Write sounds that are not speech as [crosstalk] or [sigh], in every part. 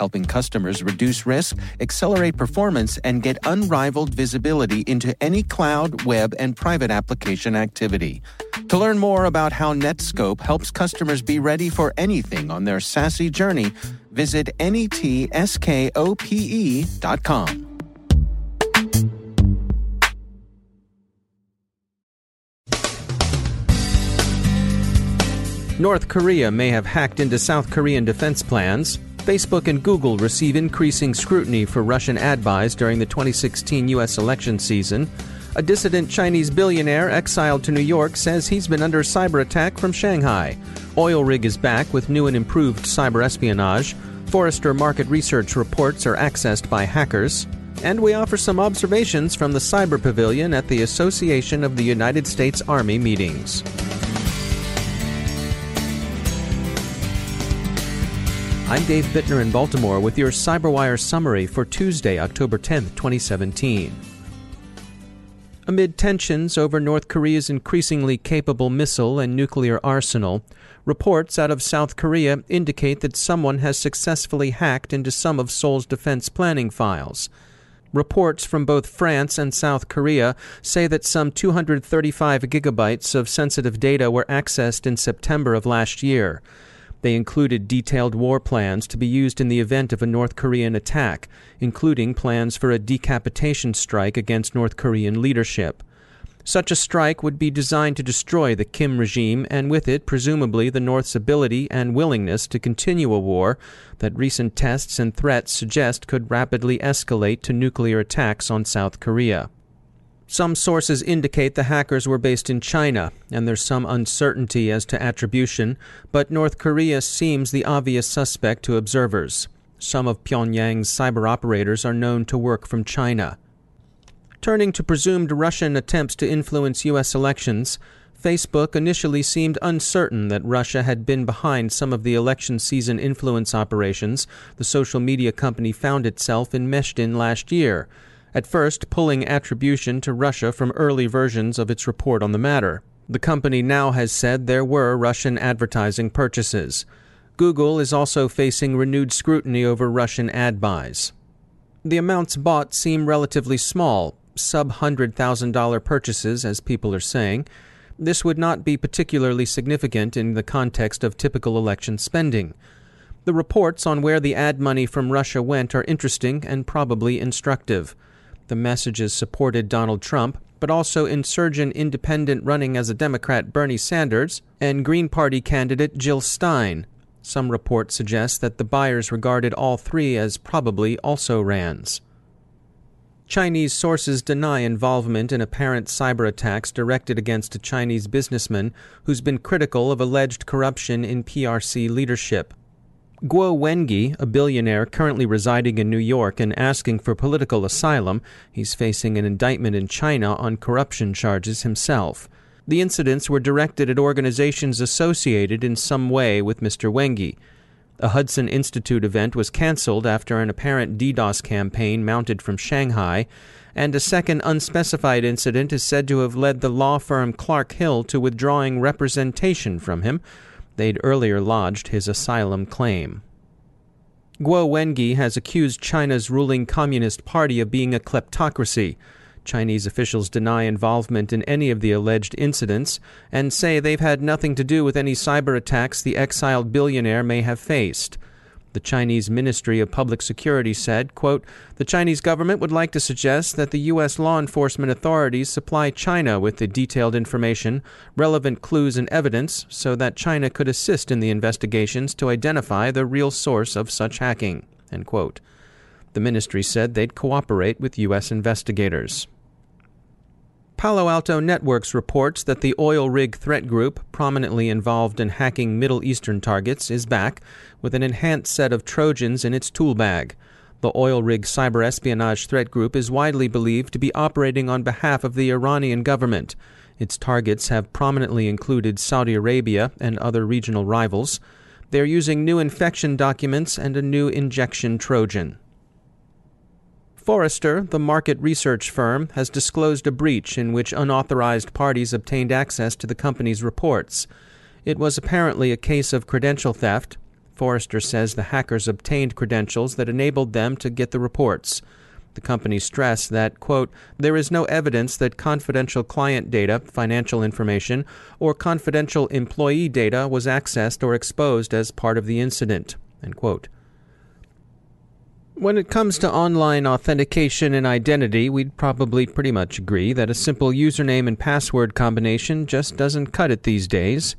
helping customers reduce risk, accelerate performance, and get unrivaled visibility into any cloud, web, and private application activity. To learn more about how Netskope helps customers be ready for anything on their SASE journey, visit netskope.com. North Korea may have hacked into South Korean defense plans. Facebook and Google receive increasing scrutiny for Russian ad buys during the 2016 U.S. election season. A dissident Chinese billionaire exiled to New York says he's been under cyber attack from Shanghai. OilRig is back with new and improved cyber espionage. Forrester market research reports are accessed by hackers. And we offer some observations from the Cyber Pavilion at the Association of the United States Army meetings. I'm Dave Bittner in Baltimore with your CyberWire summary for Tuesday, October 10, 2017. Amid tensions over North Korea's increasingly capable missile and nuclear arsenal, reports out of South Korea indicate that someone has successfully hacked into some of Seoul's defense planning files. Reports from both France and South Korea say that some 235 gigabytes of sensitive data were accessed in September of last year. They included detailed war plans to be used in the event of a North Korean attack, including plans for a decapitation strike against North Korean leadership. Such a strike would be designed to destroy the Kim regime and with it, presumably, the North's ability and willingness to continue a war that recent tests and threats suggest could rapidly escalate to nuclear attacks on South Korea. Some sources indicate the hackers were based in China, and there's some uncertainty as to attribution, but North Korea seems the obvious suspect to observers. Some of Pyongyang's cyber operators are known to work from China. Turning to presumed Russian attempts to influence U.S. elections, Facebook initially seemed uncertain that Russia had been behind some of the election season influence operations the social media company found itself enmeshed in last year at first pulling attribution to Russia from early versions of its report on the matter. The company now has said there were Russian advertising purchases. Google is also facing renewed scrutiny over Russian ad buys. The amounts bought seem relatively small, sub $100,000 purchases, as people are saying. This would not be particularly significant in the context of typical election spending. The reports on where the ad money from Russia went are interesting and probably instructive. The messages supported Donald Trump, but also insurgent independent running as a Democrat Bernie Sanders and Green Party candidate Jill Stein. Some reports suggest that the buyers regarded all three as probably also RANs. Chinese sources deny involvement in apparent cyber attacks directed against a Chinese businessman who's been critical of alleged corruption in PRC leadership. Guo Wengui, a billionaire currently residing in New York and asking for political asylum, he's facing an indictment in China on corruption charges himself. The incidents were directed at organizations associated in some way with Mr. Wengui. A Hudson Institute event was canceled after an apparent DDoS campaign mounted from Shanghai, and a second unspecified incident is said to have led the law firm Clark Hill to withdrawing representation from him They'd earlier lodged his asylum claim. Guo Wengui has accused China's ruling Communist Party of being a kleptocracy. Chinese officials deny involvement in any of the alleged incidents and say they've had nothing to do with any cyber attacks the exiled billionaire may have faced. The Chinese Ministry of Public Security said, quote, The Chinese government would like to suggest that the U.S. law enforcement authorities supply China with the detailed information, relevant clues, and evidence so that China could assist in the investigations to identify the real source of such hacking. End quote. The ministry said they'd cooperate with U.S. investigators. Palo Alto Networks reports that the OilRig threat group, prominently involved in hacking Middle Eastern targets, is back with an enhanced set of Trojans in its tool bag. The OilRig cyber espionage threat group is widely believed to be operating on behalf of the Iranian government. Its targets have prominently included Saudi Arabia and other regional rivals. They are using new infection documents and a new injection Trojan. Forrester, the market research firm, has disclosed a breach in which unauthorized parties obtained access to the company's reports. It was apparently a case of credential theft. Forrester says the hackers obtained credentials that enabled them to get the reports. The company stressed that, quote, there is no evidence that confidential client data, financial information, or confidential employee data was accessed or exposed as part of the incident, end quote. When it comes to online authentication and identity, we'd probably pretty much agree that a simple username and password combination just doesn't cut it these days.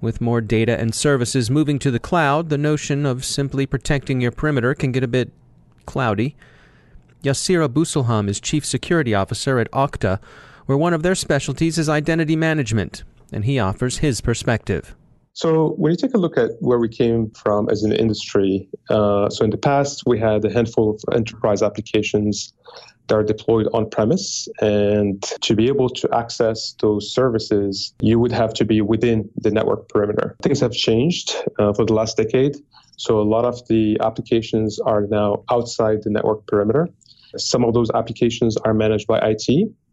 With more data and services moving to the cloud, the notion of simply protecting your perimeter can get a bit cloudy. Yassir Abousselham is Chief Security Officer at Okta, where one of their specialties is identity management, and he offers his perspective. So, when you take a look at where we came from as an industry, uh, so in the past we had a handful of enterprise applications that are deployed on premise. And to be able to access those services, you would have to be within the network perimeter. Things have changed uh, for the last decade. So, a lot of the applications are now outside the network perimeter. Some of those applications are managed by IT,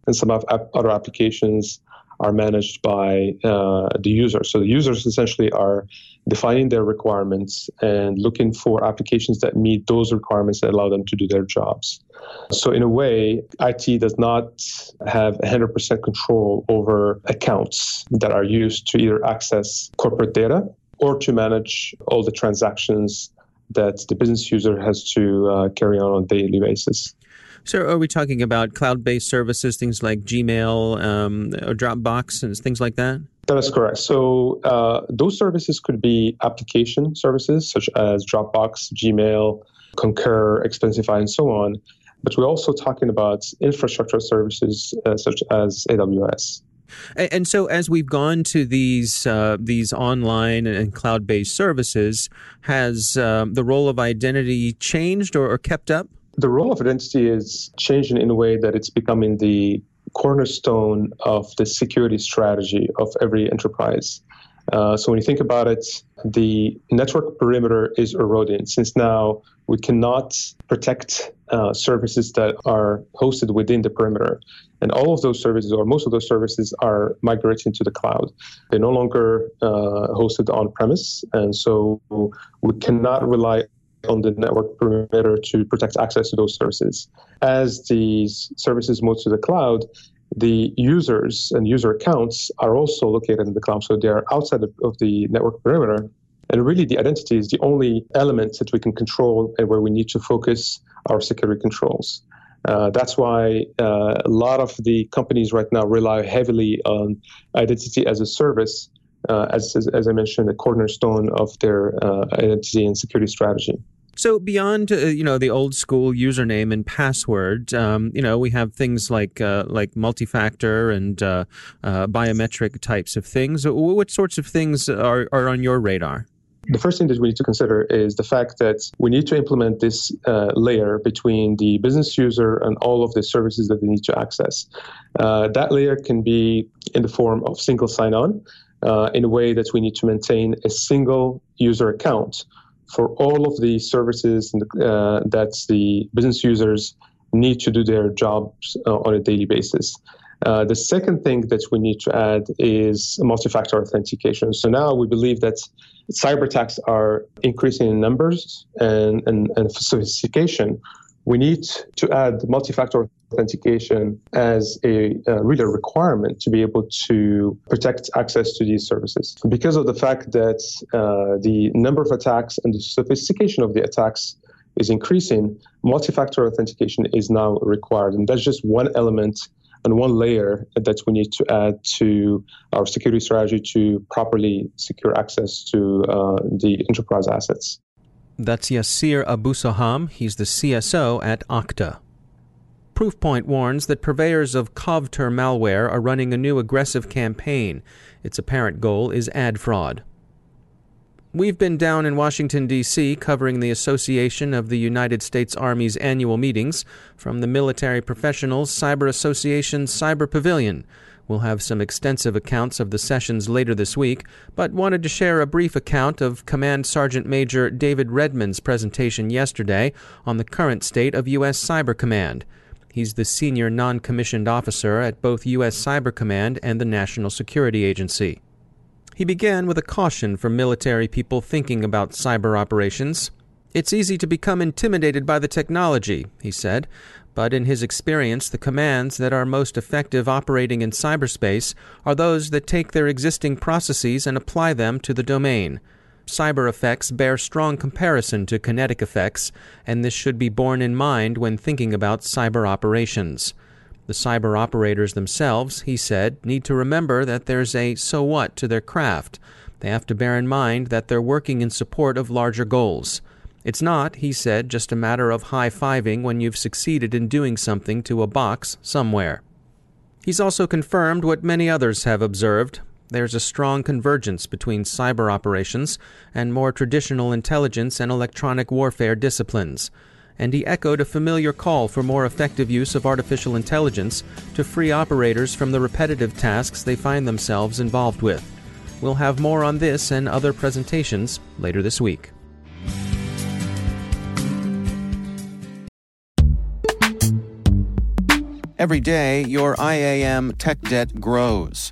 and some of other applications are managed by uh, the user. So the users essentially are defining their requirements and looking for applications that meet those requirements that allow them to do their jobs. So in a way, IT does not have 100% control over accounts that are used to either access corporate data or to manage all the transactions that the business user has to uh, carry on on a daily basis. So, are we talking about cloud based services, things like Gmail um, or Dropbox and things like that? That is correct. So, uh, those services could be application services such as Dropbox, Gmail, Concur, Expensify, and so on. But we're also talking about infrastructure services uh, such as AWS. And, so, as we've gone to these uh, these online and cloud based services, has um, the role of identity changed or, or kept up? The role of identity is changing in a way that it's becoming the cornerstone of the security strategy of every enterprise. Uh, so when you think about it, the network perimeter is eroding since now we cannot protect uh, services that are hosted within the perimeter. And all of those services, or most of those services, are migrating to the cloud. They're no longer uh, hosted on premise. And so we cannot rely on the network perimeter to protect access to those services. As these services move to the cloud, the users and user accounts are also located in the cloud, so they are outside of the network perimeter. And really, the identity is the only element that we can control and where we need to focus our security controls. Uh, that's why uh, a lot of the companies right now rely heavily on identity as a service, uh, as, as, as, I mentioned, a cornerstone of their uh, identity and security strategy. So beyond uh, you know the old school username and password, um, you know we have things like uh, like multi-factor and uh, uh biometric types of things. What sorts of things are, are on your radar? The first thing that we need to consider is the fact that we need to implement this uh, layer between the business user and all of the services that they need to access. Uh, that layer can be in the form of single sign-on, in a way that we need to maintain a single user account for all of the services uh, that the business users need to do their jobs uh, on a daily basis. Uh, the second thing that we need to add is multi-factor authentication. So now we believe that cyber attacks are increasing in numbers and, and, and sophistication, we need to add multi-factor authentication as a really a requirement to be able to protect access to these services. Because of the fact that uh, the number of attacks and the sophistication of the attacks is increasing, multi-factor authentication is now required, and that's just one element and one layer that we need to add to our security strategy to properly secure access to uh, the enterprise assets. That's Yassir Abousselham. He's the CSO at Okta. Proofpoint warns that purveyors of Kovter malware are running a new aggressive campaign. Its apparent goal is ad fraud. We've been down in Washington, D.C., covering the Association of the United States Army's annual meetings from the Military Professionals Cyber Association's Cyber Pavilion. We'll have some extensive accounts of the sessions later this week, but wanted to share a brief account of Command Sergeant Major David Redmond's presentation yesterday on the current state of U.S. Cyber Command. He's the senior non commissioned officer at both U.S. Cyber Command and the National Security Agency. He began with a caution for military people thinking about cyber operations. It's easy to become intimidated by the technology, he said, but in his experience, the commands that are most effective operating in cyberspace are those that take their existing processes and apply them to the domain cyber effects bear strong comparison to kinetic effects, and this should be borne in mind when thinking about cyber operations. The cyber operators themselves, he said, need to remember that there's a so what to their craft. They have to bear in mind that they're working in support of larger goals. It's not, he said, just a matter of high fiving when you've succeeded in doing something to a box somewhere. He's also confirmed what many others have observed there's a strong convergence between cyber operations and more traditional intelligence and electronic warfare disciplines. And he echoed a familiar call for more effective use of artificial intelligence to free operators from the repetitive tasks they find themselves involved with. We'll have more on this and other presentations later this week. Every day, your IAM tech debt grows.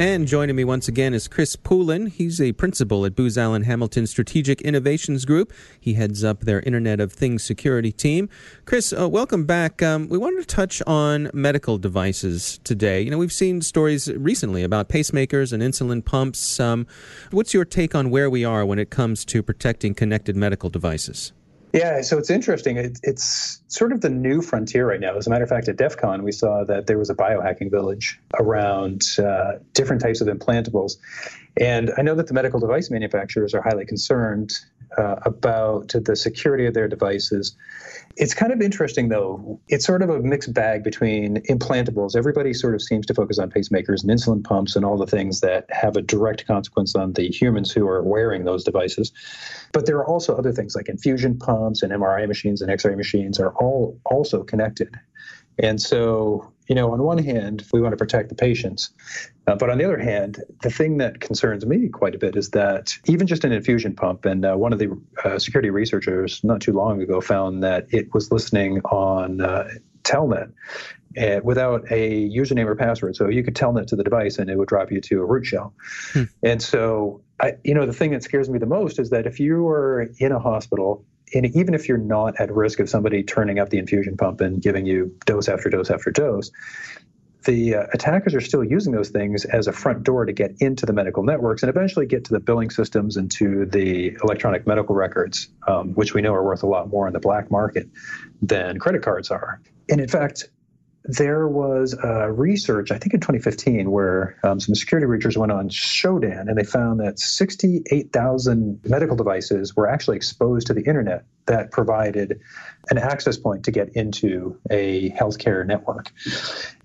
And joining me once again is Chris Poulin. He's a principal at Booz Allen Hamilton Strategic Innovations Group. He heads up their Internet of Things security team. Chris, uh, welcome back. Um, we wanted to touch on medical devices today. You know, we've seen stories recently about pacemakers and insulin pumps. Um, what's your take on where we are when it comes to protecting connected medical devices? Yeah, so it's interesting. It, it's sort of the new frontier right now. As a matter of fact, at DEF CON, we saw that there was a biohacking village around uh, different types of implantables. And I know that the medical device manufacturers are highly concerned uh, about the security of their devices. It's kind of interesting, though. It's sort of a mixed bag between implantables. Everybody sort of seems to focus on pacemakers and insulin pumps and all the things that have a direct consequence on the humans who are wearing those devices. But there are also other things like infusion pumps and MRI machines and X ray machines are all also connected. And so you know, on one hand, we want to protect the patients. Uh, but on the other hand, the thing that concerns me quite a bit is that even just an infusion pump, and uh, one of the uh, security researchers not too long ago found that it was listening on uh, Telnet uh, without a username or password. So you could telnet to the device and it would drop you to a root shell. Hmm. And so, I, you know, the thing that scares me the most is that if you are in a hospital and even if you're not at risk of somebody turning up the infusion pump and giving you dose after dose after dose, the uh, attackers are still using those things as a front door to get into the medical networks and eventually get to the billing systems and to the electronic medical records, um, which we know are worth a lot more in the black market than credit cards are. And in fact, there was a research, I think in 2015, where um, some security researchers went on Shodan and they found that 68,000 medical devices were actually exposed to the internet that provided an access point to get into a healthcare network.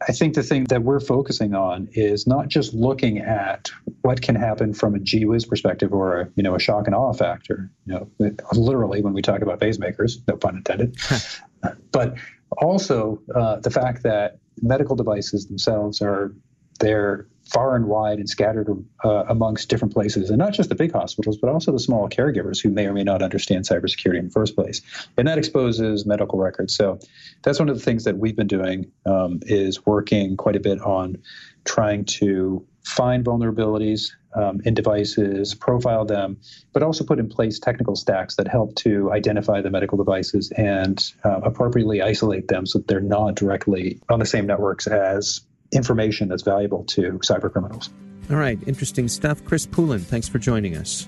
I think the thing that we're focusing on is not just looking at what can happen from a GWIS perspective or a, you know a shock and awe factor. You know, literally when we talk about pacemakers, no pun intended. [laughs] but also, uh, the fact that medical devices themselves are they're far and wide and scattered uh, amongst different places, and not just the big hospitals, but also the small caregivers who may or may not understand cybersecurity in the first place, and that exposes medical records. So that's one of the things that we've been doing um, is working quite a bit on trying to find vulnerabilities um, in devices, profile them, but also put in place technical stacks that help to identify the medical devices and uh, appropriately isolate them so that they're not directly on the same networks as information that's valuable to cyber criminals. All right, interesting stuff. Chris Poulin, thanks for joining us.